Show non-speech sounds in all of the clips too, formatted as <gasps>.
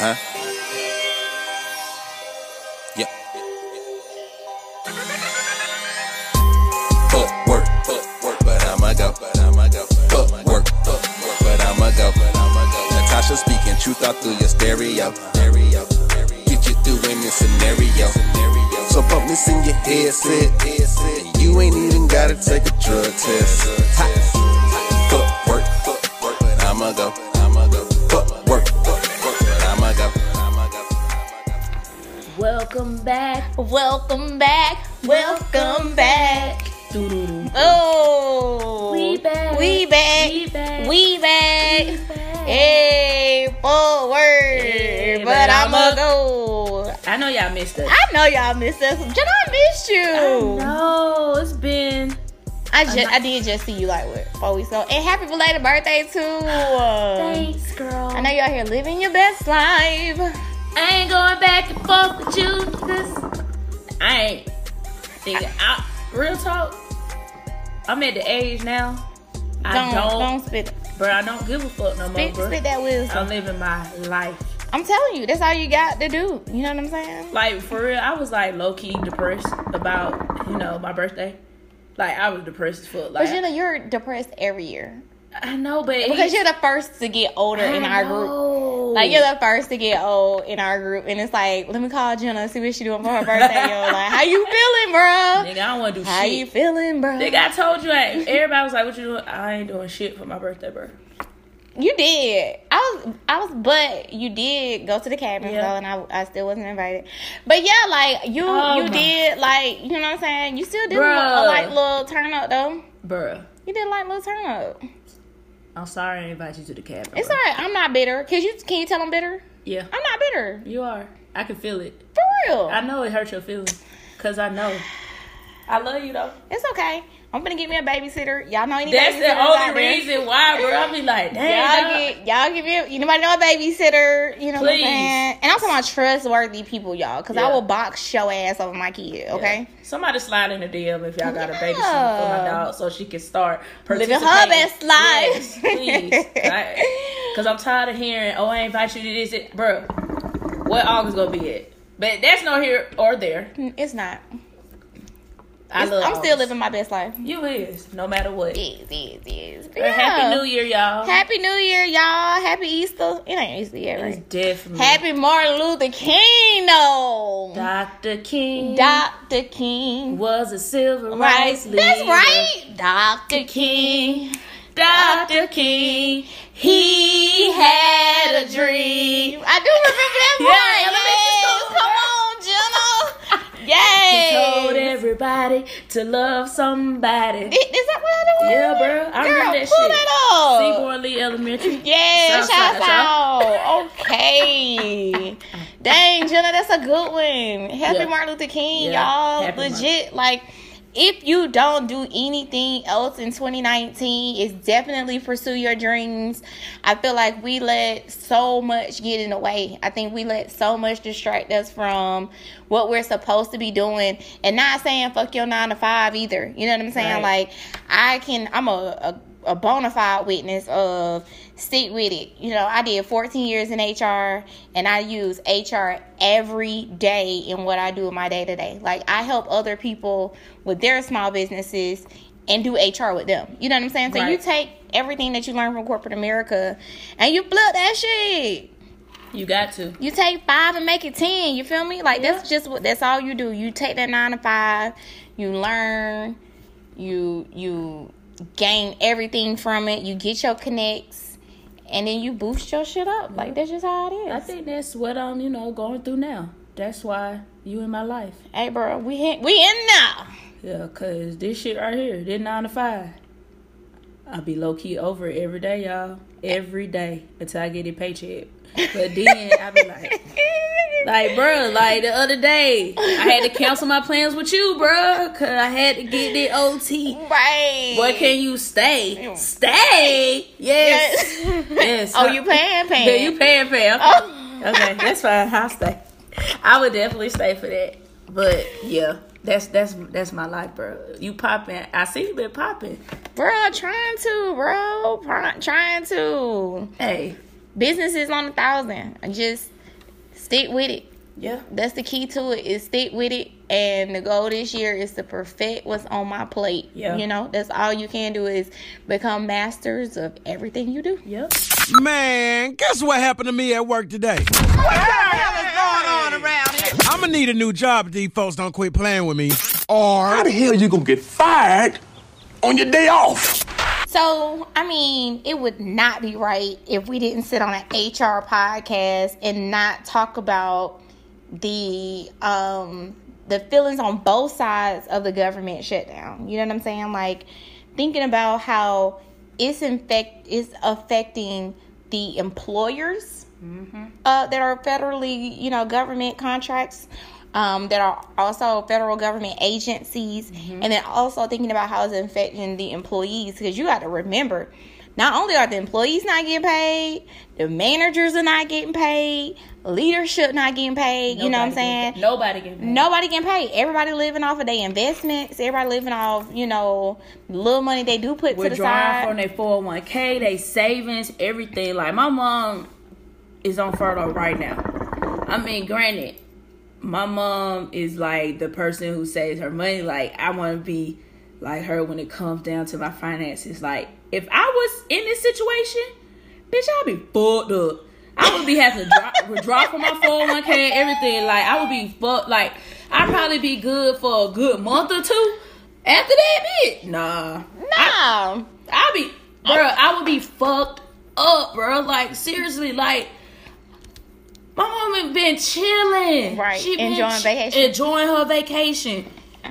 huh. Yeah. Fuck work, fuck work, but I'ma go, but I'ma go. Fuck work, fuck work, but I'ma go, but I'ma go. Natasha speaking truth out through your stereo, stereo. Get you through any scenario, scenario. So pump this in your headset. And you ain't even gotta take a drug test. Fuck work, fuck work, but I'ma go. Welcome back. Welcome back. Welcome back. Doo-doo-doo. Oh, We back. We back. We back. We back. We back. Hey, forward. Hey, but I'ma go. I know y'all missed us. I know y'all missed us. Jen, I missed you. No, it's been. I just, I did just see you like what four weeks ago. And happy belated birthday too. <gasps> Um, Thanks, girl. I know y'all here living your best life. I ain't going back and forth with you. I ain't. Nigga, I, real talk. I'm at the age now. I Don't, don't, don't spit, bro. I don't give a fuck no more, spit, bro. spit that wisdom. I'm living my life. I'm telling you, that's all you got to do. You know what I'm saying? Like for real, I was like low key depressed about you know my birthday. Like I was depressed as fuck. Like But you know, you're depressed every year I know, but because you're the first to get older in our group. group. Like you're the first to get old in our group, and it's like, let me call Jenna see what she doing for her birthday. Yo, like, how you feeling, bro? nigga, I don't want to do How shit. you feeling, bro? Nigga, I told you, I, everybody was like, "What you doing?" I ain't doing shit for my birthday, bro. You did. I was, I was, but you did go to the cabin, Yeah. though, and I, I still wasn't invited. But yeah, like you, Oh you my- did, like you know what I'm saying. You still did a, little- a like little turn up though. Bruh, You did like little turn up. I'm sorry I invite you to the cabin. It's bro. alright. I'm not bitter. Cause you can you tell I'm bitter? Yeah, I'm not bitter. you are. I can feel it. For real. I know it hurt your feelings, cause I know. <sighs> I love you though. It's okay. I'm gonna get me a babysitter. Y'all know any That's the only reason why, bro. I'll be like, Y'all get y'all give me anybody know a babysitter, you know what I'm saying? And I'm talking about trustworthy people, y'all, because I will box your ass over my kid, okay? Yeah. Somebody slide in the DM if y'all got a babysitter for my dog so she can start Living her best life. Yes, please. Because I'm tired of hearing, oh, I invite you to this. It. Bro, what August to be it? But that's no here or there. It's not. I It's- love I'm still August. living my best life. You is, no matter what. Yes, yes, yes. Uh, Happy New Year, y'all. Happy New Year, y'all. Happy Easter. It ain't Easter yet, It's definitely Happy Martin Luther King, though. Dr. King Dr. King. was a civil Right. rights leader. That's right. Dr. King. Dr. King, he had a dream. I do remember that Yeah, part. elementary school. Come on, Jenna. He told everybody to love somebody. Is is that what I do? Yeah, bro. I Girl, remember that pull shit. that up. Seaborn Lee Elementary. Yeah, shouts out. Okay. <laughs> Dang, Jenna, that's a good one. Happy Yeah. Martin Luther King, Yeah, y'all. happy Legit, like, if you don't do anything else in 2019, it's definitely pursue your dreams. I feel like we let so much get in the way. I think we let so much distract us from what we're supposed to be doing. And not saying fuck your nine to five either. You know what I'm saying? Right. Like, I can, I'm a, a, a bona fide witness of stick with it. You know, I did 14 years in HR and I use HR every day in what I do in my day to day. Like, I help other people with their small businesses and do HR with them. You know what I'm saying? So you take everything that you learn from corporate America and you flip that shit. You got to. You take five and make it ten. You feel me? Like Yeah. that's just what that's all you do. You take that nine to five, you learn, you you gain everything from it. You get your connects, and then you boost your shit up. Like that's just how it is. I think that's what I'm, you know, going through now. That's why you in my life. hey, bro, we in, we in now. Yeah, cause this shit right here, this nine to five. I be low key over it every day, y'all. Every day until I get a paycheck. But then I be like, like, bruh, like the other day, I had to cancel my plans with you, bruh, cause I had to get the OT. right. Boy, can you stay? Mm. Stay? Yes. Yes. Oh, you paying, paying? Yeah, you paying, paying. Okay. Oh. okay, that's fine. I'll stay. I would definitely stay for that. But yeah, that's that's that's my life, bro. You popping? I see you been popping. bro, trying to, bro, Try- trying to. Hey, Business is on a thousand. I just Stick with it. Yeah. That's the key to it is stick with it. And the goal this year is to perfect what's on my plate. Yeah. You know, that's all you can do is become masters of everything you do. Yep. Man, guess what happened to me at work today? What the hell is going on around here? I'm gonna need a new job if these folks don't quit playing with me. Or How the hell you gonna get fired on your day off? So, I mean, it would not be right if we didn't sit on an HR podcast and not talk about the um the feelings on both sides of the government shutdown. You know what I'm saying? Like thinking about how it's infect it's affecting the employers uh, that are federally, you know, government contracts. Um, that are also federal government agencies, and then also thinking about how it's affecting the employees because you got to remember, not only are the employees not getting paid, the managers are not getting paid, leadership not getting paid. you know what I'm saying? Nobody can. Pay. Nobody getting paid. Everybody living off of their investments. Everybody living off, you know, little money they do put to the side. from their 401k, they savings, everything. Like my mom is on furlough right now. I mean, granted, my mom is like the person who saves her money. Like I want to be like her when it comes down to my finances. Like if I was in this situation, bitch, I'd be fucked up. I would be having to drop, <laughs> withdraw from my 401k, everything. Like I would be fucked. Like I'd probably be good for a good month or two. After that, bitch, nah. nah, I'll be, bro. I would be fucked up, bro. Like seriously, like my mom has been chilling, Right, been enjoying vacation. enjoying her vacation,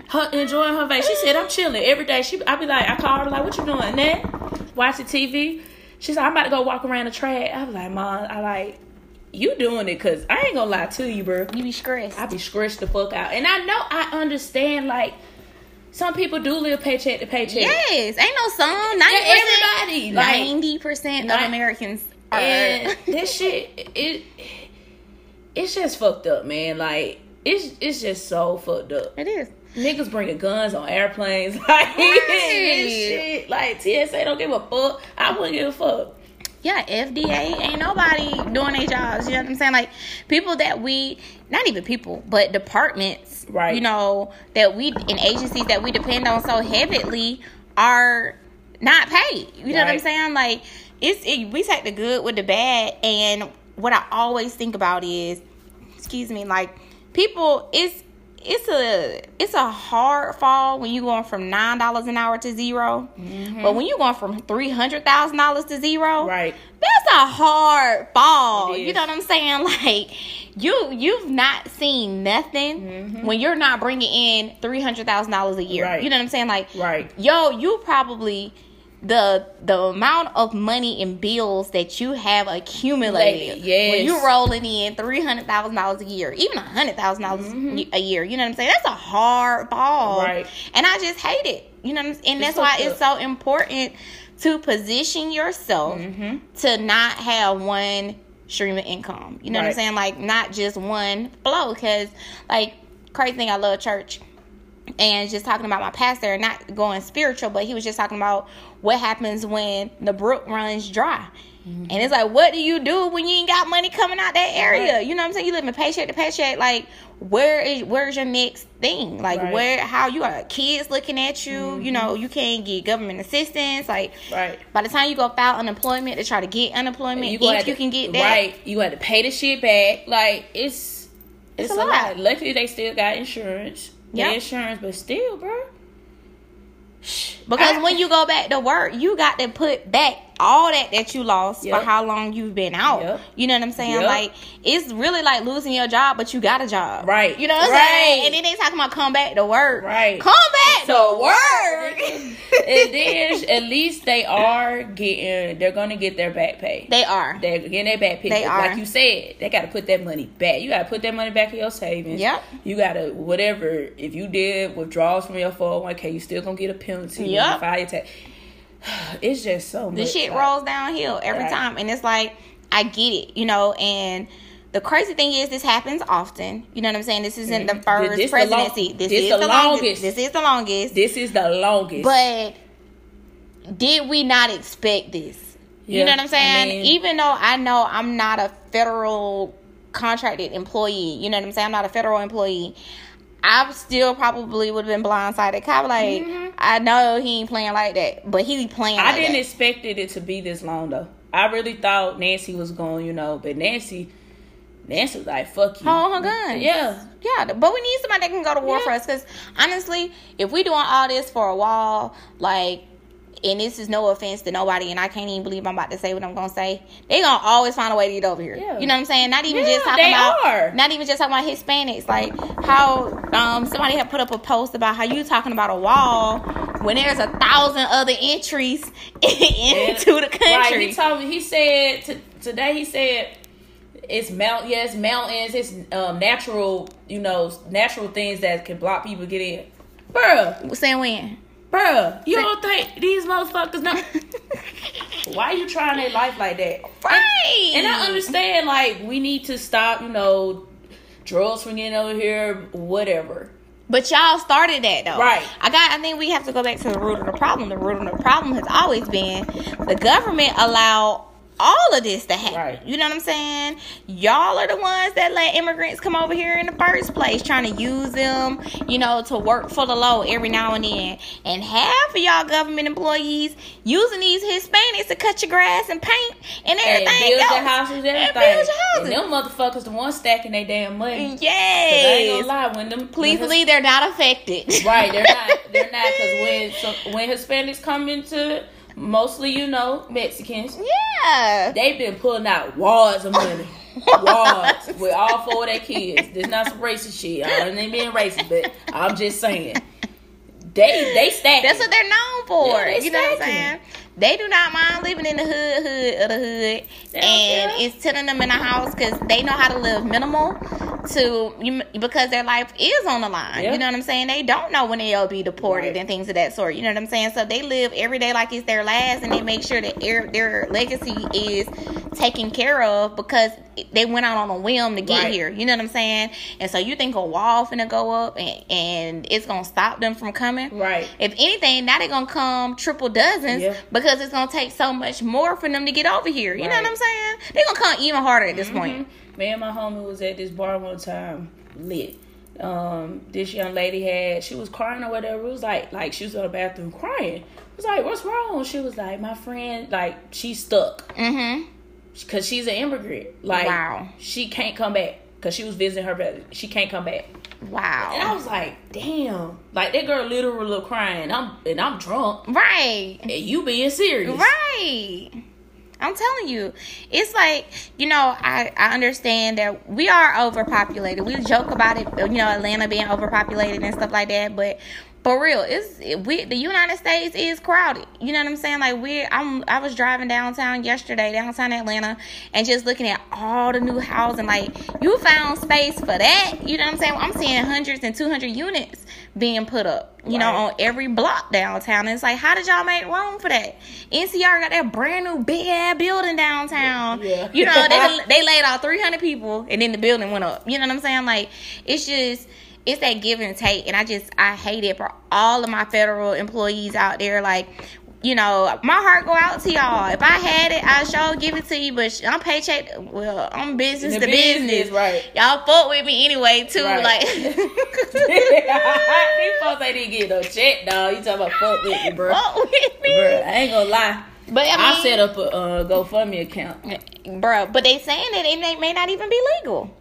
her enjoying her vacation. She said, "I'm chilling every day." She, I be like, I call her like, "What you doing?" That watching TV. She said, "I'm about to go walk around the track." I was like, "Mom, I like." You doing it because I ain't gonna lie to you, bro. You be stressed. I be scratched the fuck out. And I know I understand like some people do live paycheck to paycheck. Yes, ain't no song. Ninety everybody, percent, like- ninety percent of Like- Americans are. And this <laughs> shit it it's just fucked up, man. Like it's it's just so fucked up. it is. Niggas bringing guns on airplanes, <laughs> like this shit. Like TSA don't give a fuck. I wouldn't give a fuck. Yeah, FDA ain't nobody doing their jobs. You know what I'm saying? Like people that we, not even people, but departments, Right. You know that we in agencies that we depend on so heavily are not paid. You know what I'm saying? Like it's it, we take the good with the bad, and what I always think about is, excuse me, like people it's it's a it's a hard fall when you're going from nine dollars an hour to 0 but when you're going from three hundred thousand dollars to zero, Mm-hmm. Right. That's a hard fall. You know what I'm saying? <laughs> Like you you've not seen nothing when you're not bringing in three hundred thousand dollars a year. Mm-hmm. Right. You know what I'm saying? Like Right. yo, you probably the the amount of money and bills that you have accumulated Lady, yes. when you're rolling in three hundred thousand dollars a year, even a hundred thousand dollars a year. You know what I'm saying? That's a hard ball, Mm-hmm. Right. And I just hate it. You know, what I'm saying? and It's that's why fucked it's so important to position yourself Mm-hmm. to not have one stream of income. You know what I'm saying? Like not just one flow. Because like crazy thing, I love church and just talking about my pastor, not going spiritual, but he was just talking about what happens when the brook runs dry. Mm-hmm. And it's like, what do you do when you ain't got money coming out that area? Right. You know what I'm saying? You living paycheck to paycheck. Like, where is where's your next thing? Like, Right. where how you are kids looking at you? You know, mm-hmm. you can't get government assistance. Like, Right. by the time you go file unemployment to try to get unemployment, gonna if you to- can get that, right, you had to pay the shit back. Like it's it's, It's a a lot. lot. Luckily, they still got insurance. Yeah, Yep. insurance, but still, bro. Because I- when you go back to work, you got to put back all that that you lost Yep. for how long you've been out. Yep. You know what I'm saying? Yep. Like it's really like losing your job, but you got a job. Right. You know what I'm Right. saying? And then they talking about come back to work. Right. Come back So to <laughs> work. and then at least they are getting. They're gonna get their back pay. they are. They're getting their back pay. They are. Like you said, they got to put that money back. You got to put that money back in your savings. Yep. You got to whatever. If you did withdrawals from your 401k, you still gonna get a penalty. you Yep. file your tax. <sighs> It's just so much. the shit like- rolls downhill every Right. time and it's like i get it you know and the crazy thing is this happens often you know what i'm saying this isn't the mm-hmm. first This the long- presidency this, this is the longest. longest. this is the longest This is the longest. but did we not expect this you know what i'm saying I mean- even though i know i'm not a federal contracted employee. You know what I'm saying? I'm not a federal employee. I still probably would have been blindsided. Kind of like, I know he ain't playing like that, but he playing. Mm-hmm. I like didn't that. expect it to be this long though. I really thought Nancy was going, you know, but Nancy, Nancy was like, "Fuck you." Hold her gun. Yeah, Yeah, but we need somebody that can go to war Yeah. for us. Because honestly, if we doing all this for a while, like, and this is no offense to nobody, and I can't even believe I'm about to say what I'm gonna say. They gonna always find a way to get over here. Yeah. You know what I'm saying? Not even Yeah, just talking they about, are. not even just talking about Hispanics. Like how um somebody had put up a post about how you talking about a wall when there's a thousand other entries <laughs> into the country. Right. He told me. He said t- today. He said it's mount. Yes, mountains. It's um, natural. You know, natural things that can block people get in. Bruh, Saying when? Bruh, you don't think these motherfuckers know? <laughs> Why are you trying their life like that? Right. And I understand, like, we need to stop, you know, drugs from getting over here, whatever. But y'all started that though. Right. I got I think we have to go back to the root of the problem. The root of the problem has always been the government allowed all of this to happen. Right. You know what I'm saying? Y'all are the ones that let immigrants come over here in the first place, trying to use them, you know, to work for the low every now and then. And half of y'all government employees using these Hispanics to cut your grass and paint and everything. And build else. your houses, everything. And build your houses. And them motherfuckers the ones stacking their damn money. 'Cause I ain't gonna lie, when them Please when believe they're not affected. Right, they're not. They're not because <laughs> when so, when Hispanics come into mostly, you know, Mexicans, Yeah. they've been pulling out wads of money, wads <laughs> with all four of their kids. There's not some racist shit. I ain't being racist, but I'm just saying they they stack. That's what they're known for. Yeah, you know what I'm saying? They do not mind living in the hood, hood of the hood, and it's telling them in a house because they know how to live minimal to you because their life is on the line. Yeah. You know what I'm saying? They don't know when they'll be deported Right. and things of that sort. You know what I'm saying? So they live every day like it's their last, and they make sure that their, their legacy is taken care of because they went out on a whim to get Right. here. You know what I'm saying? And so you think a wall finna go up and, and it's gonna stop them from coming? Right. If anything, now they're gonna come triple dozens Yeah. because it's gonna take so much more for them to get over here. You know what I'm saying? They're gonna come even harder at this point. Mhm. Me and my homie was at this bar one time, lit. Um, this young lady had she was crying or whatever. It was like like she was in the bathroom crying. It was like, what's wrong? She was like, my friend, like she's stuck Mm-hmm. because she's an immigrant. Like Wow. she can't come back because she was visiting her brother. She can't come back. Wow. And I was like, damn, like that girl literally crying. I'm and I'm drunk, Right. and you being serious, Right. I'm telling you, it's like you know. I I understand that we are overpopulated. We joke about it, you know, Atlanta being overpopulated and stuff like that. But for real, it's we the United States is crowded. You know what I'm saying? Like we, I'm I was driving downtown yesterday, downtown Atlanta, and just looking at all the new housing. Like you found space for that. You know what I'm saying? I'm seeing hundreds and two hundred units being put up. You know, on every block downtown. And it's like, how did y'all make room for that? NCR got that brand new big ass building downtown. Yeah. You know, they <laughs> they laid out 300 people and then the building went up. You know what I'm saying? Like, it's just, it's that give and take. And I just, I hate it for all of my federal employees out there. Like, you know, my heart go out to y'all. If I had it, I'd sure give it to you. But I'm paycheck, well, I'm business The to business. business, right. Y'all fuck with me anyway, too. Right. Like, These folks ain't didn't get no check, dog. You talking about fuck with me, bro? fuck with me. Bruh, I ain't gonna lie. But I mean, I set up a uh, GoFundMe account. bro. but they saying that it may not even be legal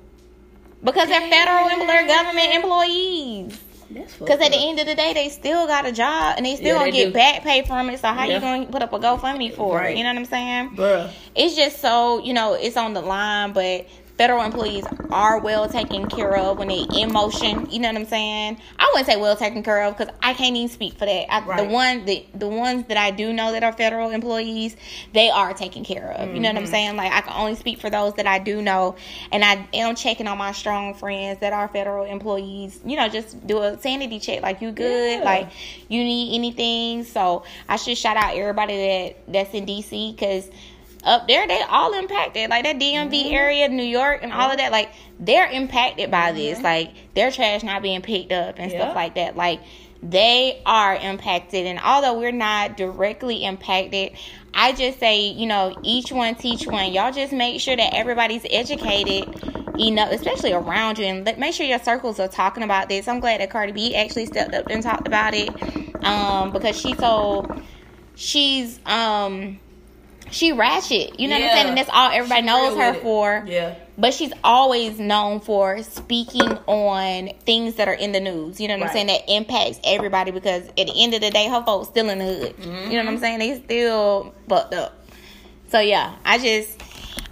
because they're federal and they're government employees. Because at the end of the day, they still got a job and they still Yeah, gonna they get do. back pay from it. So how Yeah. you gonna put up a GoFundMe for it? You know what I'm saying? bruh. It's just so you know it's on the line, but federal employees are well taken care of when they in motion. You know what I'm saying? I wouldn't say well taken care of because I can't even speak for that. I, The one the the ones that I do know that are federal employees, they are taken care of. You know Mm-hmm. what I'm saying? Like I can only speak for those that I do know, and I am checking on my strong friends that are federal employees. You know, just do a sanity check. Like you good? Yeah. Like you need anything? So I should shout out everybody that that's in DC because up there they all impacted. Like that dmv Mm-hmm. area new york and all of that like they're impacted by this. Like their trash not being picked up and stuff like that. Like they are impacted. And although we're not directly impacted i just say you know each one teach one. Y'all just make sure that everybody's educated enough, especially around you, and let, make sure your circles are talking about this. I'm glad that Cardi B actually stepped up and talked about it um, because she's so she's um she ratchet. You know what I'm saying? And that's all everybody She knows her it. for. Yeah. But she's always known for speaking on things that are in the news. You know what I'm saying? That impacts everybody because at the end of the day, her folks still in the hood. You know what Mm-hmm. I'm saying? They still fucked up. So yeah, I just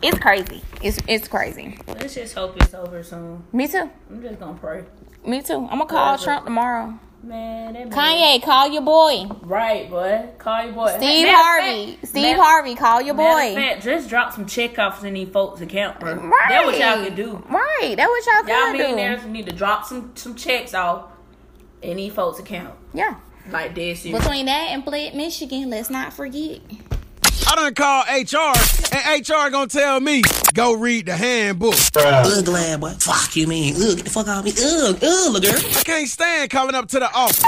it's crazy. It's it's crazy. Let's just hope it's over soon. Me too. I'm just gonna pray. Me too. I'm gonna call Trump tomorrow. Man, that Kanye, call your boy. Right, boy. Call your boy. Steve Matter Harvey. fact- Steve matter- Harvey, call your boy. fact, just drop some check offs in these folks' account, bro. Right. That's what y'all can do. Right. That's what y'all can do. Y'all millionaires need to drop some some checks off in these folks' account. Yeah. Like this. Between that and Flint, Michigan, let's not forget. I done call HR, and HR gonna tell me, go read the handbook. Ugh, lad, boy. Fuck you, mean. Ugh, get the fuck out of me. Ugh, ugh, girl. I can't stand calling up to the office.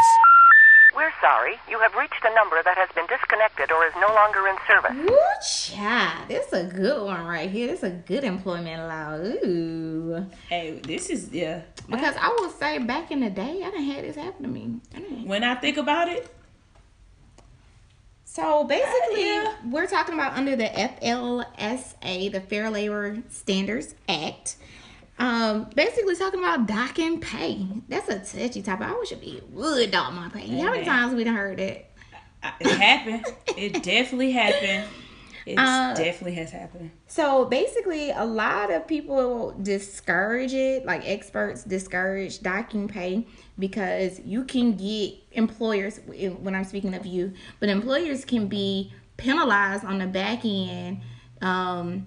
We're sorry. You have reached a number that has been disconnected or is no longer in service. Ooh, child. This is a good one right here. This is a good employment law. Ooh. Hey, this is yeah. Because I would say back in the day, I done had this happen to me. I When I think about it, So basically, Yeah. we're talking about under the FLSA, the Fair Labor Standards Act. Um, basically talking about docking pay. That's a touchy topic. I wish it would dock my pay. How many times we done heard that? I- it happened. it <laughs> definitely happened. It Uh, definitely has happened. So basically, a lot of people discourage it, like experts discourage docking pay because you can get employers, when I'm speaking of you, but employers can be penalized on the back end, um,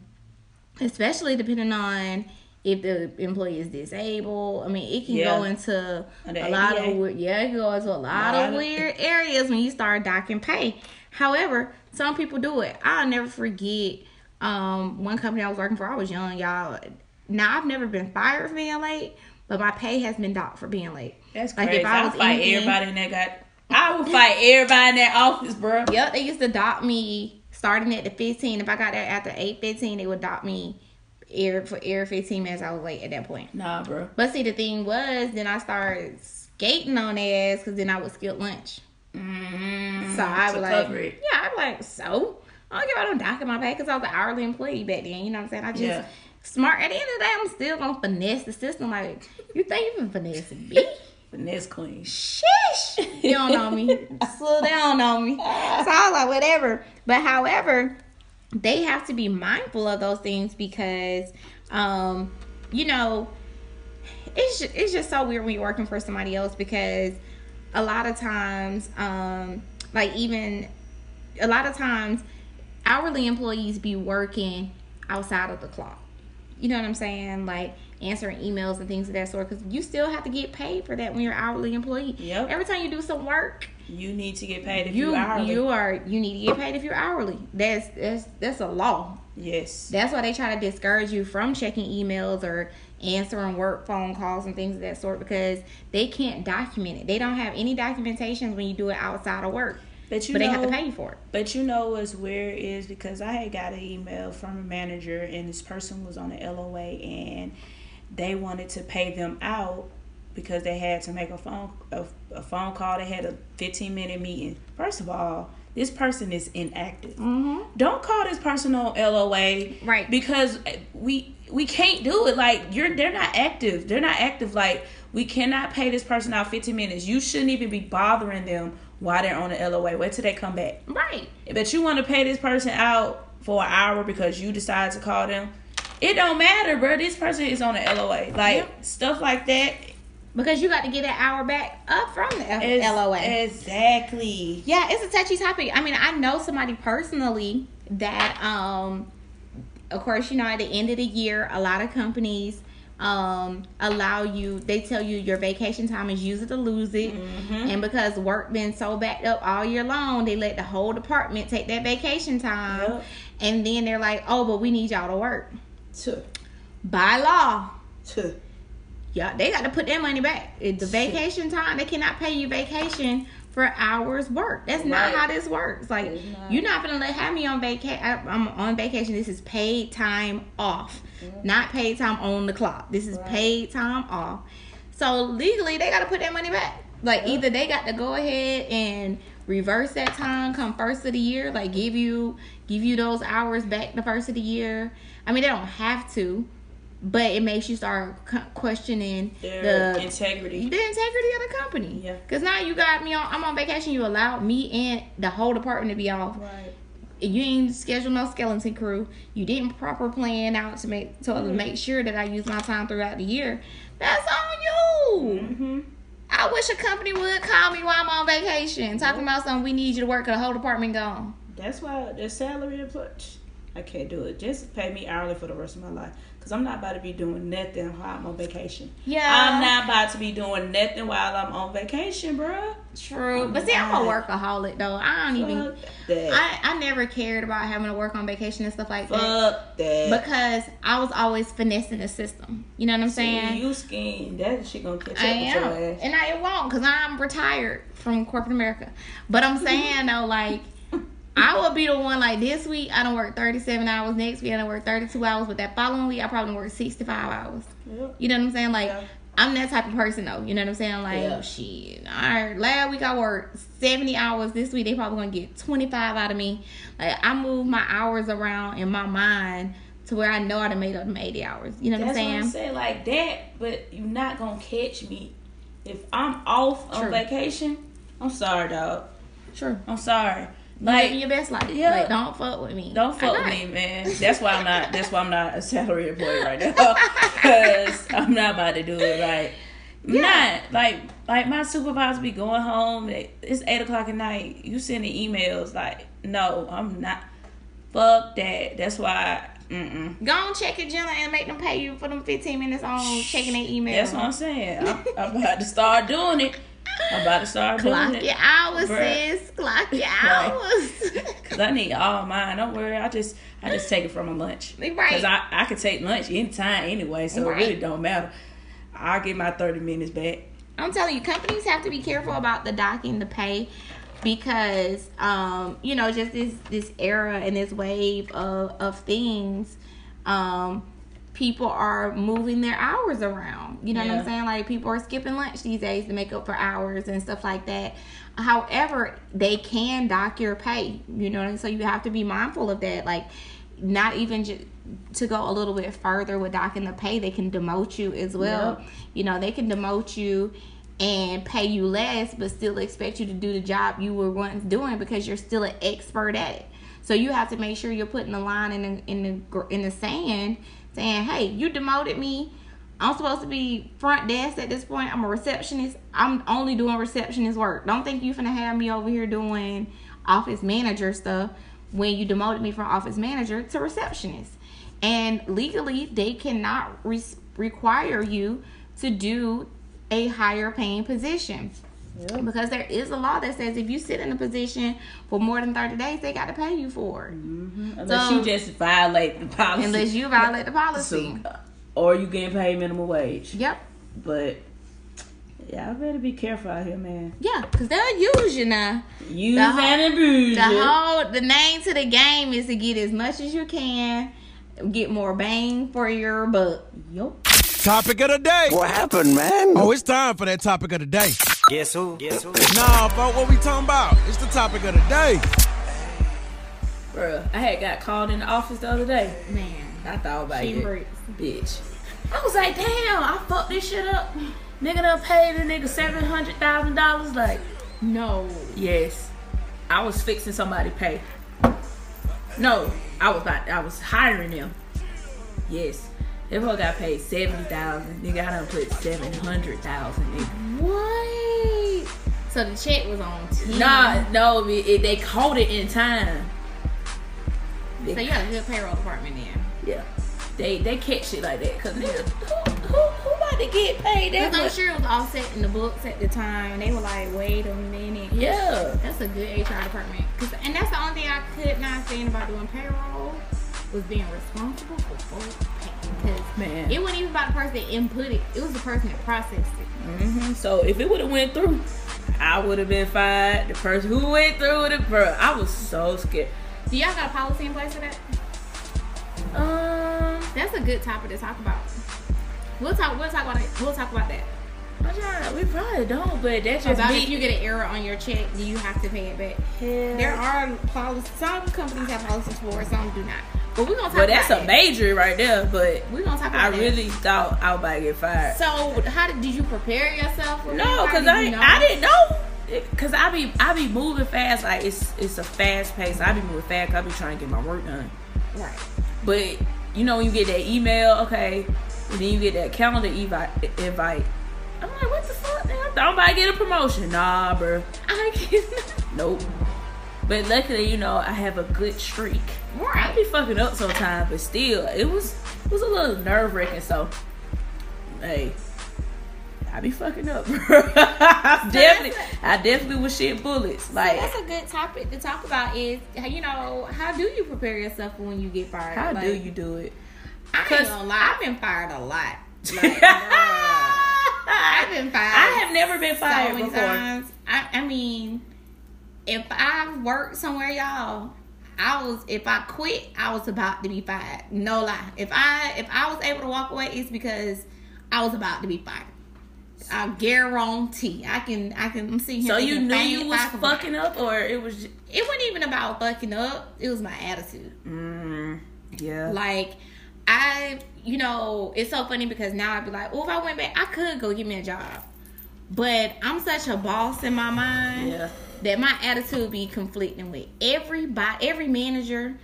especially depending on if the employee is disabled. I mean, it can go into a lot of yeah, it can go into a lot Lot of of- weird areas when you start docking pay. However, some people do it. I'll never forget um, one company I was working for. I was young, y'all. Now I've never been fired for being late, but my pay has been docked for being late. That's Like, crazy. if I I was would fight anything- everybody in that got. I would fight everybody in that office, bro. Yep, they used to dock me starting at the 15. If I got there after 8:15, they would dock me air for air 15 minutes. I was late at that point. Nah, bro. But see, the thing was, then I started skating on ass because then I would skip lunch. Mm, So I was like, it. yeah, I'm like, so I don't care about no docking my pay because I was an hourly employee back then. You know what I'm saying? I just Yeah. smart. At the end of the day, I'm still gonna finesse the system. Like you think you can finesse me? <laughs> Finesse queen. Shish! You don't know me. <laughs> Slow down on me. So I was like, whatever. But however, they have to be mindful of those things because, um, you know, it's just, it's just so weird when you're working for somebody else because a lot of times, um, like even a lot of times, hourly employees be working outside of the clock. You know what I'm saying? Like answering emails and things of that sort because you still have to get paid for that when you're hourly employee. Yep. Every time you do some work, You need to get paid if you hourly. you are you need to get paid if you're hourly. That's that's that's a law. yes. That's why they try to discourage you from checking emails or answering work phone calls and things of that sort because they can't document it. They don't have any documentations when you do it outside of work. But you but know, they have to pay you for it. But you know what's weird is because I had got an email from a manager and this person was on the LOA and they wanted to pay them out because they had to make a phone a, a phone call. They had a 15 minute meeting. First of all, this person is inactive. Mm-hmm. Don't call this person on LOA, Right. Because we we can't do it. Like you're, they're not active. They're not active. Like we cannot pay this person out 15 minutes. You shouldn't even be bothering them while they're on the LOA. Wait till they come back. Right. But you want to pay this person out for an hour because you decide to call them. It don't matter, bro. This person is on the LOA. Like stuff like that. Because you got to get that hour back up from the F- is- LOA. Exactly. Yeah, it's a touchy topic. I mean, I know somebody personally that, um, of course, you know, at the end of the year, a lot of companies um allow you they tell you your vacation time is use it to lose it and because work been so backed up all year long they let the whole department take that vacation time Yep. and then they're like oh but we need y'all to work Tuh. by law Tuh. Yeah, they got to put their money back. The vacation time, they cannot pay you vacation for hours work. That's not Right. how this works. Like not. you're not gonna let have me on vacation. I'm on vacation. This is paid time off, mm-hmm. not paid time on the clock. This is paid time off. So legally, they got to put that money back. Like either they got to go ahead and reverse that time come first of the year, like give you give you those hours back the first of the year. I mean, they don't have to, but it makes you start questioning Their the integrity. the integrity of the company. Yeah. Cause now you got me on. I'm on vacation. You allowed me and the whole department to be off. Right. You ain't schedule no skeleton crew. You didn't proper plan out to make to Mm-hmm. make sure that I use my time throughout the year. That's on you. Mm-hmm. I wish a company would call me while I'm on vacation, talking about something we need you to work. The whole department gone. That's why the salary employee, I can't do it. Just pay me hourly for the rest of my life. Cause I'm not about to be doing nothing while I'm on vacation. Yeah. I'm not about to be doing nothing while I'm on vacation, bruh. True, but see, I'm a workaholic though. I don't even. Fuck that. I I never cared about having to work on vacation and stuff like that. Fuck that. because I was always finessing the system. You know what I'm saying? you scheme. That shit gonna catch up I with am, your ass. and I it won't because I'm retired from corporate America. But I'm <laughs> saying though, like I will be the one like this week. I don't work 37 hours. Next week I don't work 32 hours. But that following week I probably work 65 hours. Yep. You know what I'm saying? Like Yeah. I'm that type of person though. You know what I'm saying? Like Yeah. shit. All right, last week I worked 70 hours. This week they probably gonna get 25 out of me. Like I move my hours around in my mind to where I know I'd have made up them 80 hours. You know what That's I'm what saying? I'm saying. Like that, but you're not gonna catch me. If I'm off on vacation, I'm sorry, dog. Sure. I'm sorry. Like Like your best life. Yeah. Like don't fuck with me. Don't fuck with me, man. That's why I'm not. That's why I'm not a salary employee right now. <laughs> Cause I'm not about to do it right. I'm Not like like my supervisor be going home. It's eight o'clock at night. You sending emails like, no, I'm not. Fuck that. That's why. Mm-mm. Go on check your agenda and make them pay you for them 15 minutes on checking their email. That's what I'm saying. I'm, I'm about to start doing it. I'm about to start Clock doing it. your hours, Bruh. sis. Clock your <laughs> hours. Cause I need all mine. Don't worry. I just I just take it from my lunch. <laughs> Right. Cause I I can take lunch anytime anyway, so Right. it really don't matter. I'll get my thirty minutes back. I'm telling you, companies have to be careful about the docking the pay because um, you know, just this this era and this wave of, of things, um, people are moving their hours around. You know what I'm saying? Like people are skipping lunch these days to make up for hours and stuff like that. However, they can dock your pay. You know, and so you have to be mindful of that. Like not even just to go a little bit further with docking the pay, they can demote you as well. Yep. You know, they can demote you and pay you less, but still expect you to do the job you were once doing because you're still an expert at it. So you have to make sure you're putting the line in the in the in the sand, saying, "Hey, you demoted me. I'm supposed to be front desk at this point. I'm a receptionist. I'm only doing receptionist work. Don't think you finna have me over here doing office manager stuff when you demoted me from office manager to receptionist. And legally, they cannot re- require you to do a higher paying position. Because there is a law that says if you sit in a position for more than 30 days, they got to pay you for it. Mm-hmm. Unless So- you just violate the policy. Unless you violate the policy. So, or you getting paid minimum wage. Yep. But yeah, I better be careful out here, man. Yeah, because they'll use you now. Use The whole- and abuse. The whole the name to the game is to get as much as you can, get more bang for your buck. Yup. Topic of the day. What happened, man? Oh, it's time for that topic of the day. Guess who? Guess who? Nah, but what we talking about? It's the topic of the day. Bruh, I had got called in the office the other day. Man, I thought about she it. breaks. Bitch. I was like, damn, I fucked this shit up. Nigga done paid a nigga seven hundred thousand dollars. Like, No. yes, I was fixing somebody pay. No, I was about, I was hiring them. Yes, that boy got paid seventy thousand. Nigga, I done put seven hundred thousand. What? So the check was on T. Nah, no, it, it- they caught it in time. They So you got a good payroll department then. Yeah. They they catch shit like that. Cause nigga, who, who, who about to get paid Because I'm sure it was all set in the books at the time. They were like, wait a minute. Yeah. That's a good HR department. 'Cause- and that's the only thing I could not stand about doing payroll was being responsible for full pay. Because Man. it wasn't even about the person that input it. It was the person that processed it. hmm So if it would have went through, I would have been fired. The person who went through it, bro, I was so scared. Do y'all got a policy in place for that? Um, That's a good topic to talk about. We'll talk. We'll talk about it. We'll talk about that. We probably don't, but that's just About me. if you get an error on your check, do you have to pay it back? Yeah. There are policies. Some companies have policies for it. Some do not. But we're gonna talk But that's a major right there. But We're gonna talk about I that. really thought I was about to get fired. So how did, did you prepare yourself? For No, cause I you know? I didn't know. Cause I be I be moving fast. Like it's it's a fast pace. I be moving fast. I be trying to get my work done. Right. But you know when you get that email, okay, and then you get that calendar invite. invite. I'm like, what the fuck? Man, I thought I'm about to get a promotion. Nah, bro. I can't. <laughs> Nope. But luckily, you know, I have a good streak. I Right. be fucking up sometimes, but still, it was it was a little nerve wracking. So, hey, I be fucking up, <laughs> bro. I definitely, I definitely was shit bullets. Like, That's a good topic to talk about. Is you know how do you prepare yourself when you get fired? how Like, do you do it? I ain't gonna lie. I've been fired a lot. <laughs> Like, I've been fired. I have never been so fired many before. times. I, I mean, if I worked somewhere, y'all, I was. If I quit, I was about to be fired. No lie. If I if I was able to walk away, it's because I was about to be fired. I guarantee. I can. I can. I'm sitting. So you knew you was fucking up, or it was? Just, It wasn't even about fucking up. It was my attitude. mm, yeah. Like I, you know, it's so funny because now I'd be like, oh, if I went back, I could go get me a job. But I'm such a boss in my mind Yeah. That my attitude be conflicting with everybody, every manager.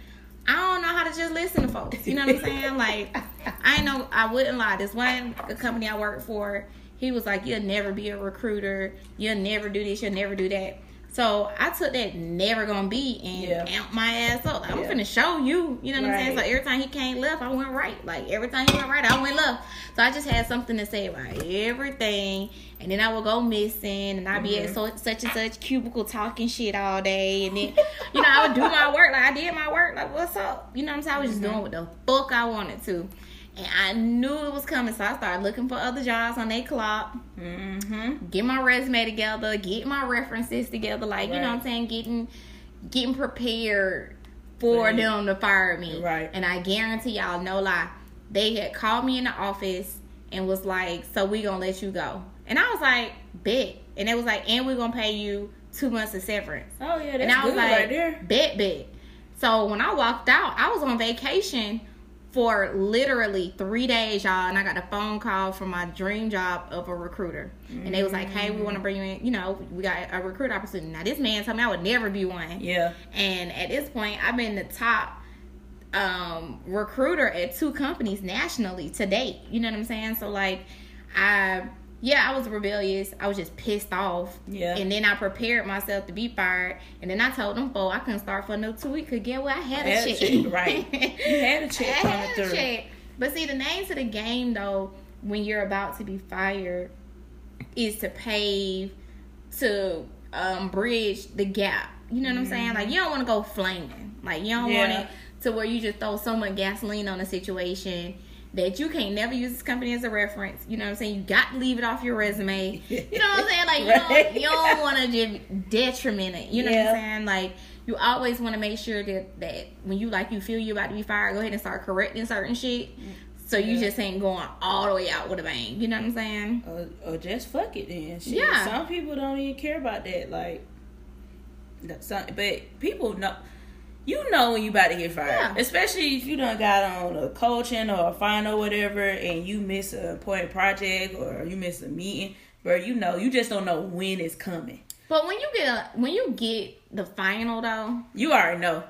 I don't know how to just listen to folks. You know what I'm saying? <laughs> Like, I know I wouldn't lie. This one the company I worked for, he was like, "You'll never be a recruiter. You'll never do this. You'll never do that." So I took that never gonna be and Yeah. amped my ass up. Like, I'm Yeah. finna show you. You know what I'm saying? So every time he came left, I went right. Like every time he went right, I went left. So I just had something to say about everything. And then I would go missing, and I'd be Mm-hmm. at so, such and such cubicle talking shit all day. And then, you know, I would do my work. Like I did my work. Like what's up? You know what I'm saying? I was just Mm-hmm. doing what the fuck I wanted to. And I knew it was coming, so I started looking for other jobs on their clock Mm-hmm. get my resume together, get my references together, like you know what I'm saying, getting getting prepared for you. them to fire me. Right. And I guarantee y'all, no lie, they had called me in the office and was like, "So we gonna let you go?" And I was like, "Bet." And it was like, "And we gonna pay you two months of severance." Oh yeah, that's and I was good like, right there. bet, bet. So when I walked out, I was on vacation for literally three days, y'all, and I got a phone call from my dream job of a recruiter, and they was like, "Hey, we want to bring you in. You know, we got a recruit opportunity." Now this man told me I would never be one, Yeah. and at this point, I've been the top um recruiter at two companies nationally to date. You know what I'm saying? So like, I yeah, I was rebellious. I was just pissed off. Yeah. And then I prepared myself to be fired. And then I told them, "Boy, I couldn't start for another two weeks. Cause get what? I had a Had a check. check, right. You had a <laughs> check I had a through. check. But see, the name to the game though, when you're about to be fired, is to pave to um, bridge the gap. You know what I'm saying? Like you don't want to go flaming. Like you don't want it to where you just throw so much gasoline on a situation that you can't never use this company as a reference. You know what I'm saying? You got to leave it off your resume. You know what I'm saying? Like you <laughs> Right. don't, you don't want to just detriment it. You know what I'm saying? Like you always want to make sure that that when you like you feel you about to be fired, go ahead and start correcting certain shit. So you Yeah. just ain't going all the way out with a bang. You know what I'm saying? Or, or just fuck it then. Shit. Yeah. Some people don't even care about that. Like, that- some, but people know. You know when you about to get fired, Yeah. especially if you done got on a coaching or a final whatever, and you miss a important project or you miss a meeting, bro. You know, you just don't know when it's coming. But when you get a, when you get the final though, You already know.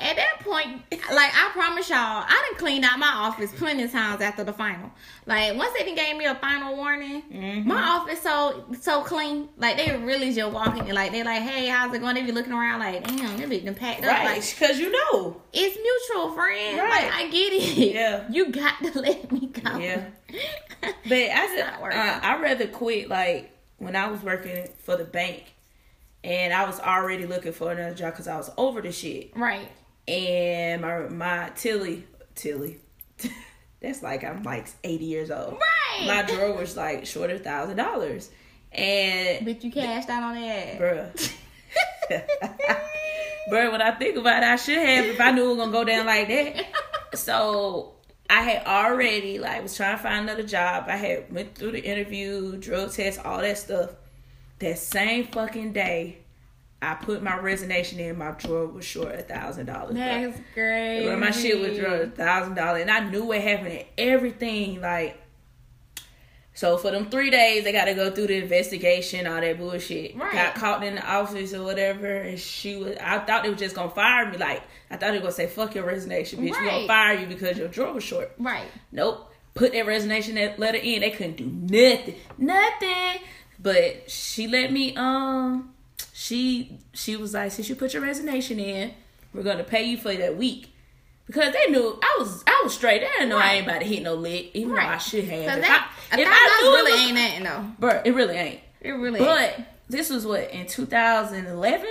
At that point, like I promise y'all, I done cleaned out my office plenty of times after the final. Like once they gave me a final warning, Mm-hmm. my office so so clean. Like they really just walking in, like they like, hey, how's it going? They be looking around like, damn, they be done packed up. Right. Like Because you know. it's mutual, friend. Right. Like I get it. Yeah. <laughs> you got to let me go. Yeah. <laughs> But I not uh, I rather quit like when I was working for the bank, and I was already looking for another job because I was over the shit. right. And my my Tilly Tilly, <laughs> that's like I'm like 80 years old. Right. My drawer was like short of thousand dollars, And But you cashed out on that. bruh. <laughs> bruh, when I think about it, I should have if I knew it was gonna go down like that. <laughs> So I had already like was trying to find another job. I had went through the interview, drug test, all that stuff. That same fucking day, I put my resignation in. My drawer was short a thousand dollars. That's great. But my shit was short a thousand dollars, and I knew what happened. And everything like, so for them three days, they got to go through the investigation, all that bullshit. Right. Got caught in the office or whatever, and she was. I thought they were just gonna fire me. Like I thought they were gonna say, "Fuck your resignation, bitch. We gonna fire you because your drawer was short." Right. Nope. Put that resignation that letter in. They couldn't do nothing. Nothing. But she let me um she she was like, since you put your resignation in, we're gonna pay you for that week. Because they knew I was I was straight. They didn't know I ain't about to hit no lick, even though I should have. If that, I, if I knew really was, ain't nothing though. bruh, it really ain't. It really ain't. But this was what in 2011.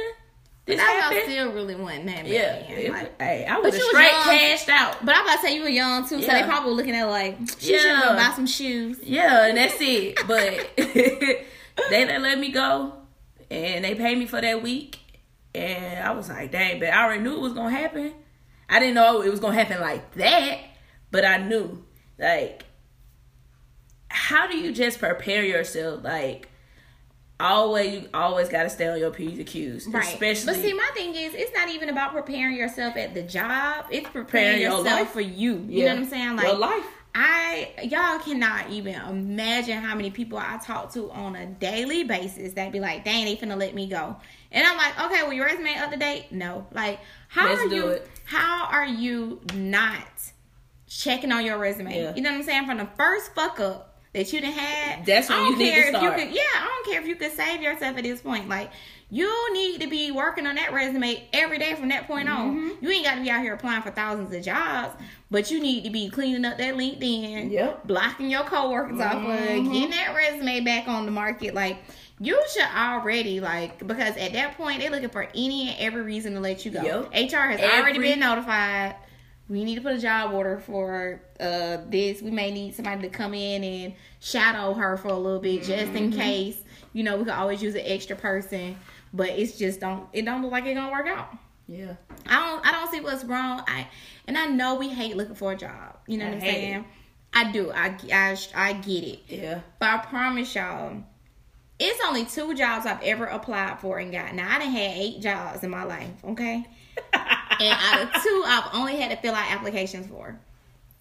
This That happened. still really wasn't that bad. yeah, it- Like, hey, I was straight young. cashed out. but I'm about to say you were young too, so they probably were looking at like she should Yeah. go buy some shoes. Yeah, and that's it. But <laughs> they they let me go, and they paid me for that week, and I was like, dang, but I already knew it was gonna happen. I didn't know it was gonna happen like that, but I knew. Like, how do you just prepare yourself? Like, always, you always got to stay on your p's and q's, Right. especially. but see, my thing is, it's not even about preparing yourself at the job. It's preparing Preparing your yourself life. for you. You Yeah. know what I'm saying? Like Your life. I y'all cannot even imagine how many people I talk to on a daily basis that be like, dang, they finna let me go. And I'm like, okay, well your resume up to date? No. Like, how Let's are you it. how are you not checking on your resume? Yeah. You know what I'm saying? From the first fuck up that you done had. That's when I don't you need to care if you could yeah, I don't care if you could save yourself at this point. Like you need to be working on that resume every day from that point Mm-hmm. on. You ain't got to be out here applying for thousands of jobs, but you need to be cleaning up that LinkedIn, Yep. blocking your coworkers off of Mm-hmm. getting that resume back on the market. Like you should already like because at that point they're looking for any and every reason to let you go. Yep. HR has already been notified. We need to put a job order for uh this. We may need somebody to come in and shadow her for a little bit just in Mm-hmm. case. You know, we could always use an extra person, but it's just don't it don't look like it's gonna work out. Yeah. I don't I don't see what's wrong. I and I know we hate looking for a job. You know I what I'm saying? it. I do. I, I I get it. Yeah. But I promise y'all, it's only two jobs I've ever applied for and got. Now I done had eight jobs in my life, okay? <laughs> and out of two, I've only had to fill out applications for.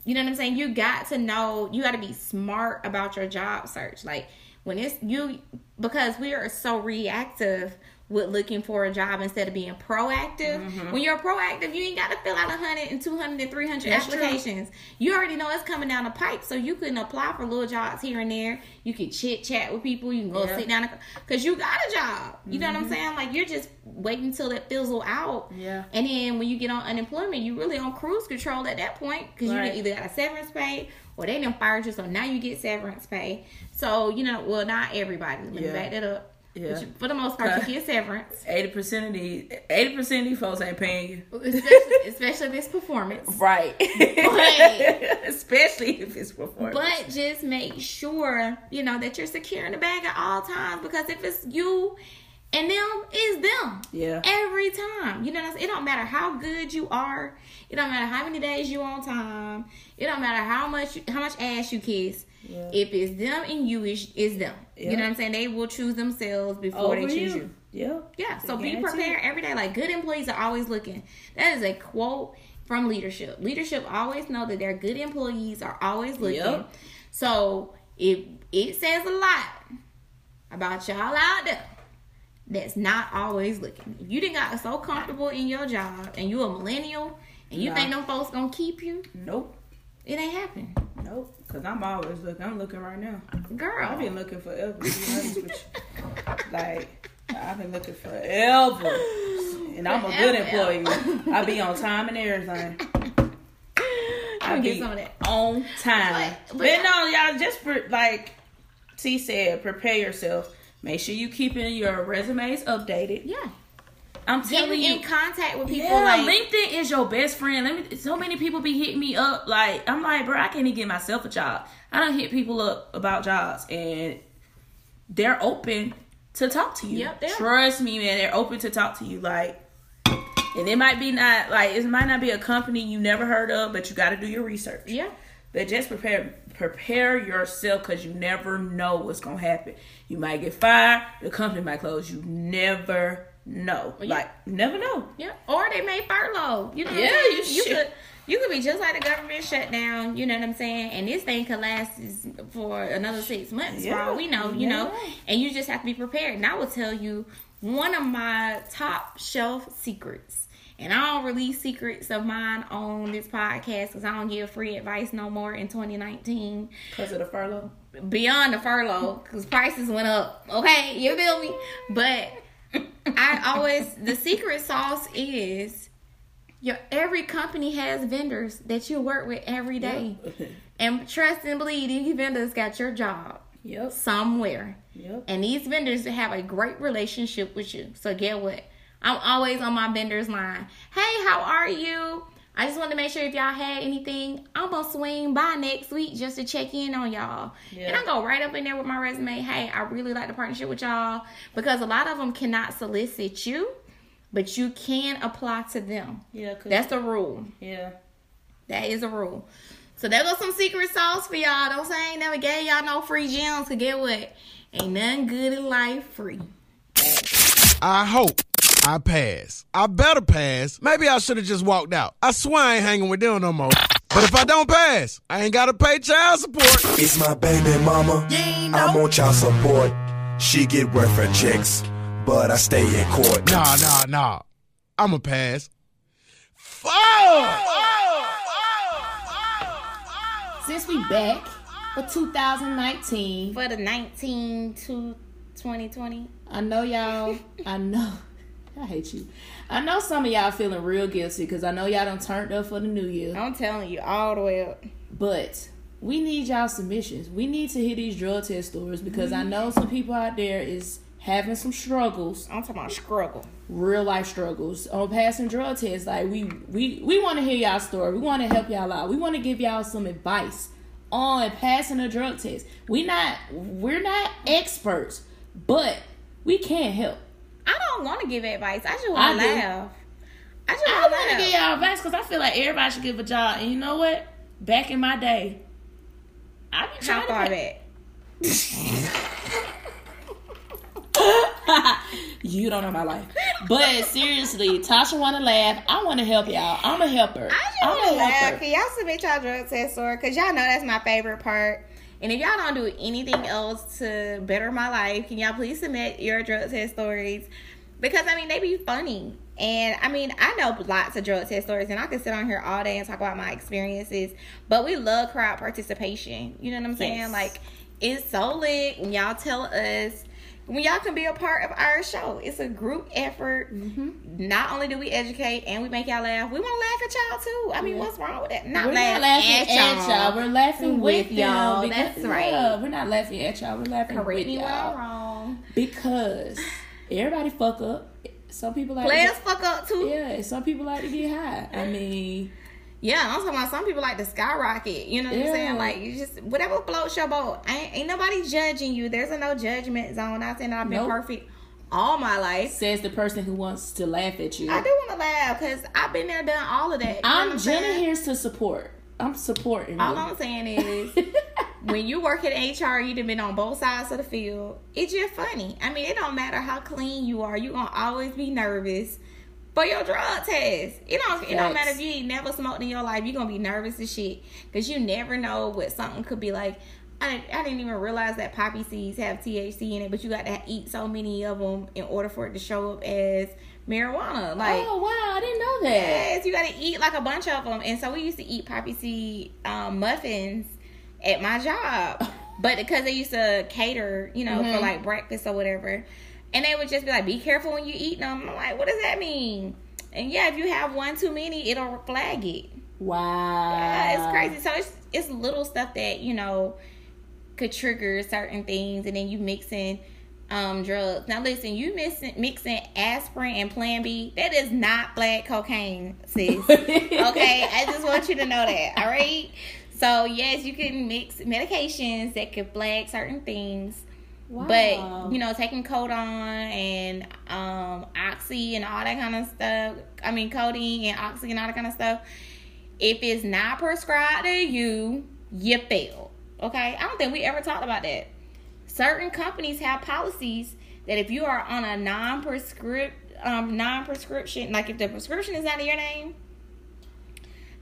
You know what I'm saying? You got to know, you got to be smart about your job search. Like when it's you, because we are so reactive with looking for a job instead of being proactive. Mm-hmm. When you're proactive, you ain't got to fill out 100 and 200 and 300 That's true. applications. You already know it's coming down the pipe, so you can apply for little jobs here and there. You can chit chat with people. You can go Yeah. Mm-hmm. sit down because you got a job. You know what I'm saying? Like you're just waiting until it fizzle out. Yeah. And then when you get on unemployment, you really on cruise control at that point because Right. you either got a severance pay or they didn't fire you, so now you get severance pay. So you know, well, not everybody. Let me back that up. Yeah. For the most part, you get severance, Eighty percent of these, eighty percent of these folks ain't paying you. especially, <laughs> especially this performance. Right. But- <laughs> Especially if it's performance. But just make sure, you know, that you're securing the bag at all times because if it's you and them, it's them. Yeah. Every time. You know, it don't matter how good you are. It don't matter how many days you on time. It don't matter how much how much ass you kiss. Yeah. If it's them and you, it's, it's them. You know what I'm saying? They will choose themselves before they choose you. you. Yeah. Yeah, so be prepared every day. Like good employees are always looking. That is a quote from leadership. Leadership always know that their good employees are always looking. Yep. So it it says a lot about y'all out there that's not always looking. If you didn't got so comfortable in your job and you a millennial and you Nah. think them folks gonna keep you, Nope. It ain't happening. Nope. Cause I'm always looking. I'm looking right now. Girl. I've been looking forever. To be with you. Like I've been looking forever, and I'm a good employee. I be on time and everything. I get be some of that. on time. But- But, but- no, y'all just for, like T said, prepare yourself. Make sure you keeping your resumes updated. Yeah. I'm telling you, in contact with people yeah, like LinkedIn is your best friend. Let me. So many people be hitting me up. Like I'm like, bro, I can't even get myself a job. I don't hit people up about jobs, and they're open to talk to you. Yep. Trust me, man. They're open to talk to you. Like, and it might be not like it might not be a company you never heard of, but you got to do your research. Yeah. But just prepare prepare yourself because you never know what's gonna happen. You might get fired. The company might close. You never know. yeah. Like, you never know. Yeah, or they may furlough. You know, Yeah, you you should. could you could be just like the government shutdown. You know what I'm saying? And this thing could last for another six months. For Yeah. all we know, you Yeah. know, and you just have to be prepared. And I will tell you one of my top shelf secrets. And I don't release secrets of mine on this podcast because I don't give free advice no more in 2019 Because of the furlough. beyond the furlough because prices went up. Okay, you feel me? But I always the secret sauce is your every company has vendors that you work with every day, <laughs> and trust and believe these vendors got your job Yep. somewhere, Yep. and these vendors have a great relationship with you. So get what? I'm always on my vendors line. Hey, how are you? I just wanted to make sure if y'all had anything, I'm gonna swing by next week just to check in on y'all. And I go right up in there with my resume. Hey, I really like the partnership with y'all because a lot of them cannot solicit you, but you can apply to them. Yeah. That's the rule. yeah. That is a rule. So there goes some secret sauce for y'all. Don't say I ain't never gave y'all no free gems. Cause get what? Ain't nothing good in life free. I hope I pass. I better pass. Maybe I should have just walked out. I swear I ain't hanging with them no more. But if I don't pass, I ain't gotta pay child support. It's my baby mama. I'm on child support. She get welfare checks, but I stay in court. Nah, nah, nah. I'ma pass. Fuck! Since we back for 2019, For the 19 to 2020. I know y'all. I know. I hate you. I know some of y'all feeling real guilty because I know y'all done turned up for the new year. I'm telling you, all the way up. But we need y'all submissions. We need to hear these drug test stories because I mm-hmm. know some people out there is having some struggles, I'm talking about struggle. real life struggles on passing drug tests. Like we we we want to hear y'all story. We want to help y'all out. We want to give y'all some advice on passing a drug test. We not we're not experts, but we can't help. I don't want to give advice. I just want to do. laugh. I just want to give y'all advice because I feel like everybody should give a job. And you know what? Back in my day, I been How trying far to pay- back? <laughs> You don't know my life. But seriously, Tasha want to laugh. I want to help y'all. I'm a helper. I just want to laugh. Can y'all submit y'all drug test story? Because y'all know that's my favorite part. And if y'all don't do anything else to better my life, can y'all please submit your drug test stories? Because I mean, they be funny. And I mean, I know lots of drug test stories, and I can sit on here all day and talk about my experiences. But we love crowd participation. You know what I'm saying? Yes. Like, it's so lit when y'all tell us when y'all can be a part of our show. It's a group effort. Mm-hmm. Not only do we educate and we make y'all laugh, we want to laugh at y'all too. I mean, what's wrong with that? Not We're laugh not laughing at, at y'all. y'all. We're laughing with, With y'all. y'all. That's right. Yeah, we're not laughing at y'all. We're laughing Correct with me y'all. Wrong. Because everybody fuck up. Some people like Players to fuck up too. yeah. Some people like to get high. I mean, Yeah, I'm talking about some people like to skyrocket. You know what I'm saying? Like you just whatever floats your boat. Ain't, ain't nobody judging you. There's a no judgment zone. Not saying I've been Nope. perfect all my life. says the person who wants to laugh at you. I do want to laugh because I've been there, done all of that. You know what I'm Jenna here to support. I'm supporting All you. I'm saying <laughs> is, when you work at HR, you've been on both sides of the field. It's just funny. I mean, it don't matter how clean you are. You are gonna always be nervous for your drug test. It don't. It don't matter if you ain't never smoked in your life. you're gonna be nervous as shit because you never know what something could be like. I didn't, I didn't even realize that poppy seeds have THC in it, but you got to eat so many of them in order for it to show up as marijuana. Like, oh wow, I didn't know that. Yes, you got to eat like a bunch of them. And so we used to eat poppy seed um, muffins at my job, <laughs> but because they used to cater, you know, Mm-hmm. for like breakfast or whatever, and they would just be like, "Be careful when you eat them." I'm like, "What does that mean?" And yeah, if you have one too many, it'll flag it. Wow. Yeah, it's crazy. So it's it's little stuff that you know could trigger certain things, and then you mixing um drugs. Now listen, you mixing mixing aspirin and Plan B. That is not black cocaine, sis. <laughs> okay, I just want you to know that. All right. So yes, you can mix medications that could flag certain things. But you know, taking codeine and um, oxy and all that kind of stuff. I mean, codeine and oxy and all that kind of stuff. If it's not prescribed to you, you fail. Okay, I don't think we ever talked about that. Certain companies have policies that if you are on a non-prescript, um, non-prescription, like if the prescription is not in your name,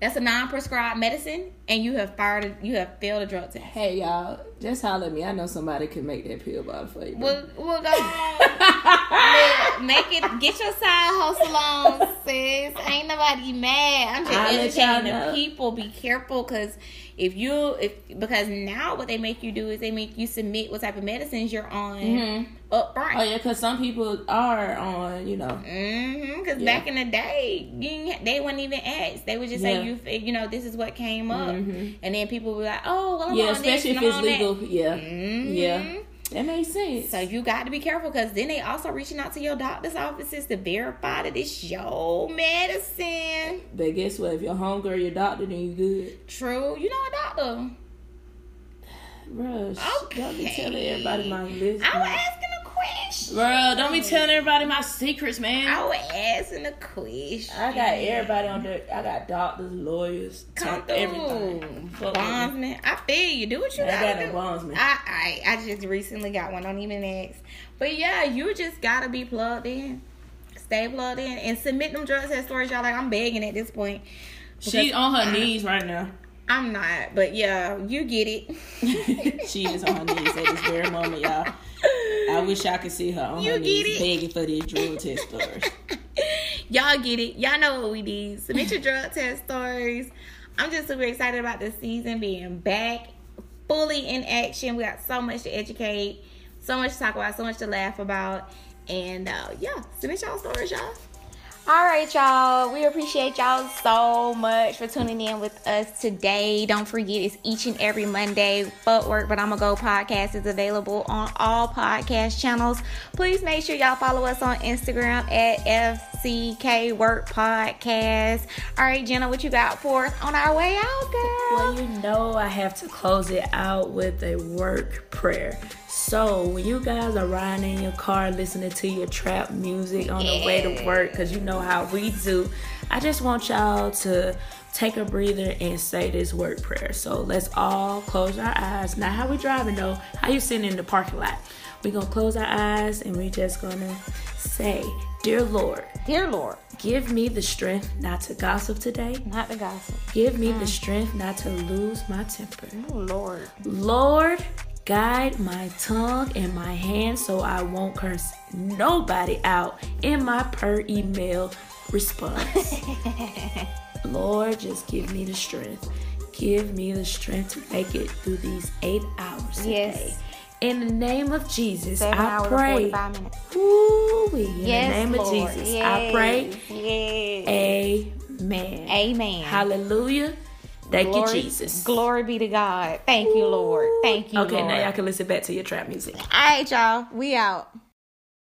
that's a non-prescribed medicine, and you have fired, you have failed a drug test. Hey y'all, just holler at me. I know somebody can make that pill bottle for you. bro. Well, well, go <laughs> make it. Get your side hustle on, sis. Ain't nobody mad. I'm just I'll educating the people. Be careful, because if you, if because now what they make you do is they make you submit what type of medicines you're on Mhm. up front. Oh yeah, because some people are on, you know. Mm-hmm. Because Yeah. back in the day, you they wouldn't even ask. They would just Yeah. say you, you know, this is what came up, Mhm. and then people would be like, oh, well, I'm Yeah, on especially this if it's on that. legal. Yeah, yeah, that makes sense. So you got to be careful because then they also reaching out to your doctor's offices to verify that it's your medicine. But guess what? If your homegirl, your doctor, then you good. True. You know a doctor. Bruh, sh- don't be telling everybody my business. I was asking a question. Bruh, don't be telling everybody my secrets, man. I was asking a question. I got everybody on there. I got doctors, lawyers, Come type- everything. Fuck with me. Bondsman. I feel you. Do what you I gotta got no do. bondsman. I, I I just recently got one. Don't even ask. But yeah, you just gotta be plugged in. Stay plugged in and submit them drug test stories, y'all. Like I'm begging at this point. She's on her I- knees right now. I'm not, but yeah, you get it. <laughs> she is on her knees at this very moment, y'all. I wish I could see her on You her get knees it? begging for these drug test stories. <laughs> Y'all get it. Y'all know what we need. Submit your drug test stories. I'm just super excited about this season being back, fully in action. We got so much to educate, so much to talk about, so much to laugh about. And uh, yeah, submit y'all stories, y'all. All right, y'all. We appreciate y'all so much for tuning in with us today. Don't forget, it's each and every Monday. Footwork, but I'ma go podcast is available on all podcast channels. Please make sure y'all follow us on Instagram at FCK Work Podcast. All right, Jenna, what you got for us on our way out, girl? Well, you know I have to close it out with a work prayer. So when you guys are riding in your car listening to your trap music on the way to work, because you know how we do, I just want y'all to take a breather and say this word prayer. So let's all close our eyes. Not how we driving though, how you sitting in the parking lot. we gonna close our eyes and we just gonna say, Dear Lord, Dear Lord, give me the strength not to gossip today. not the gossip. Give me mm-hmm. the strength not to lose my temper. Oh, Lord. Lord, guide my tongue and my hands so I won't curse nobody out in my per email response. <laughs> Lord, just give me the strength. Give me the strength to make it through these eight hours Yes. today. In the name of Jesus, Seven I pray. 45 minutes. Ooh-wee. In Yes, the name Lord. of Jesus, I Yes. pray. Yes. Amen. Amen. Hallelujah. Thank Glory- you, Jesus. Glory be to God. Thank you, Lord. Thank you, Okay, Lord. now y'all can listen back to your trap music. All right, y'all. We out.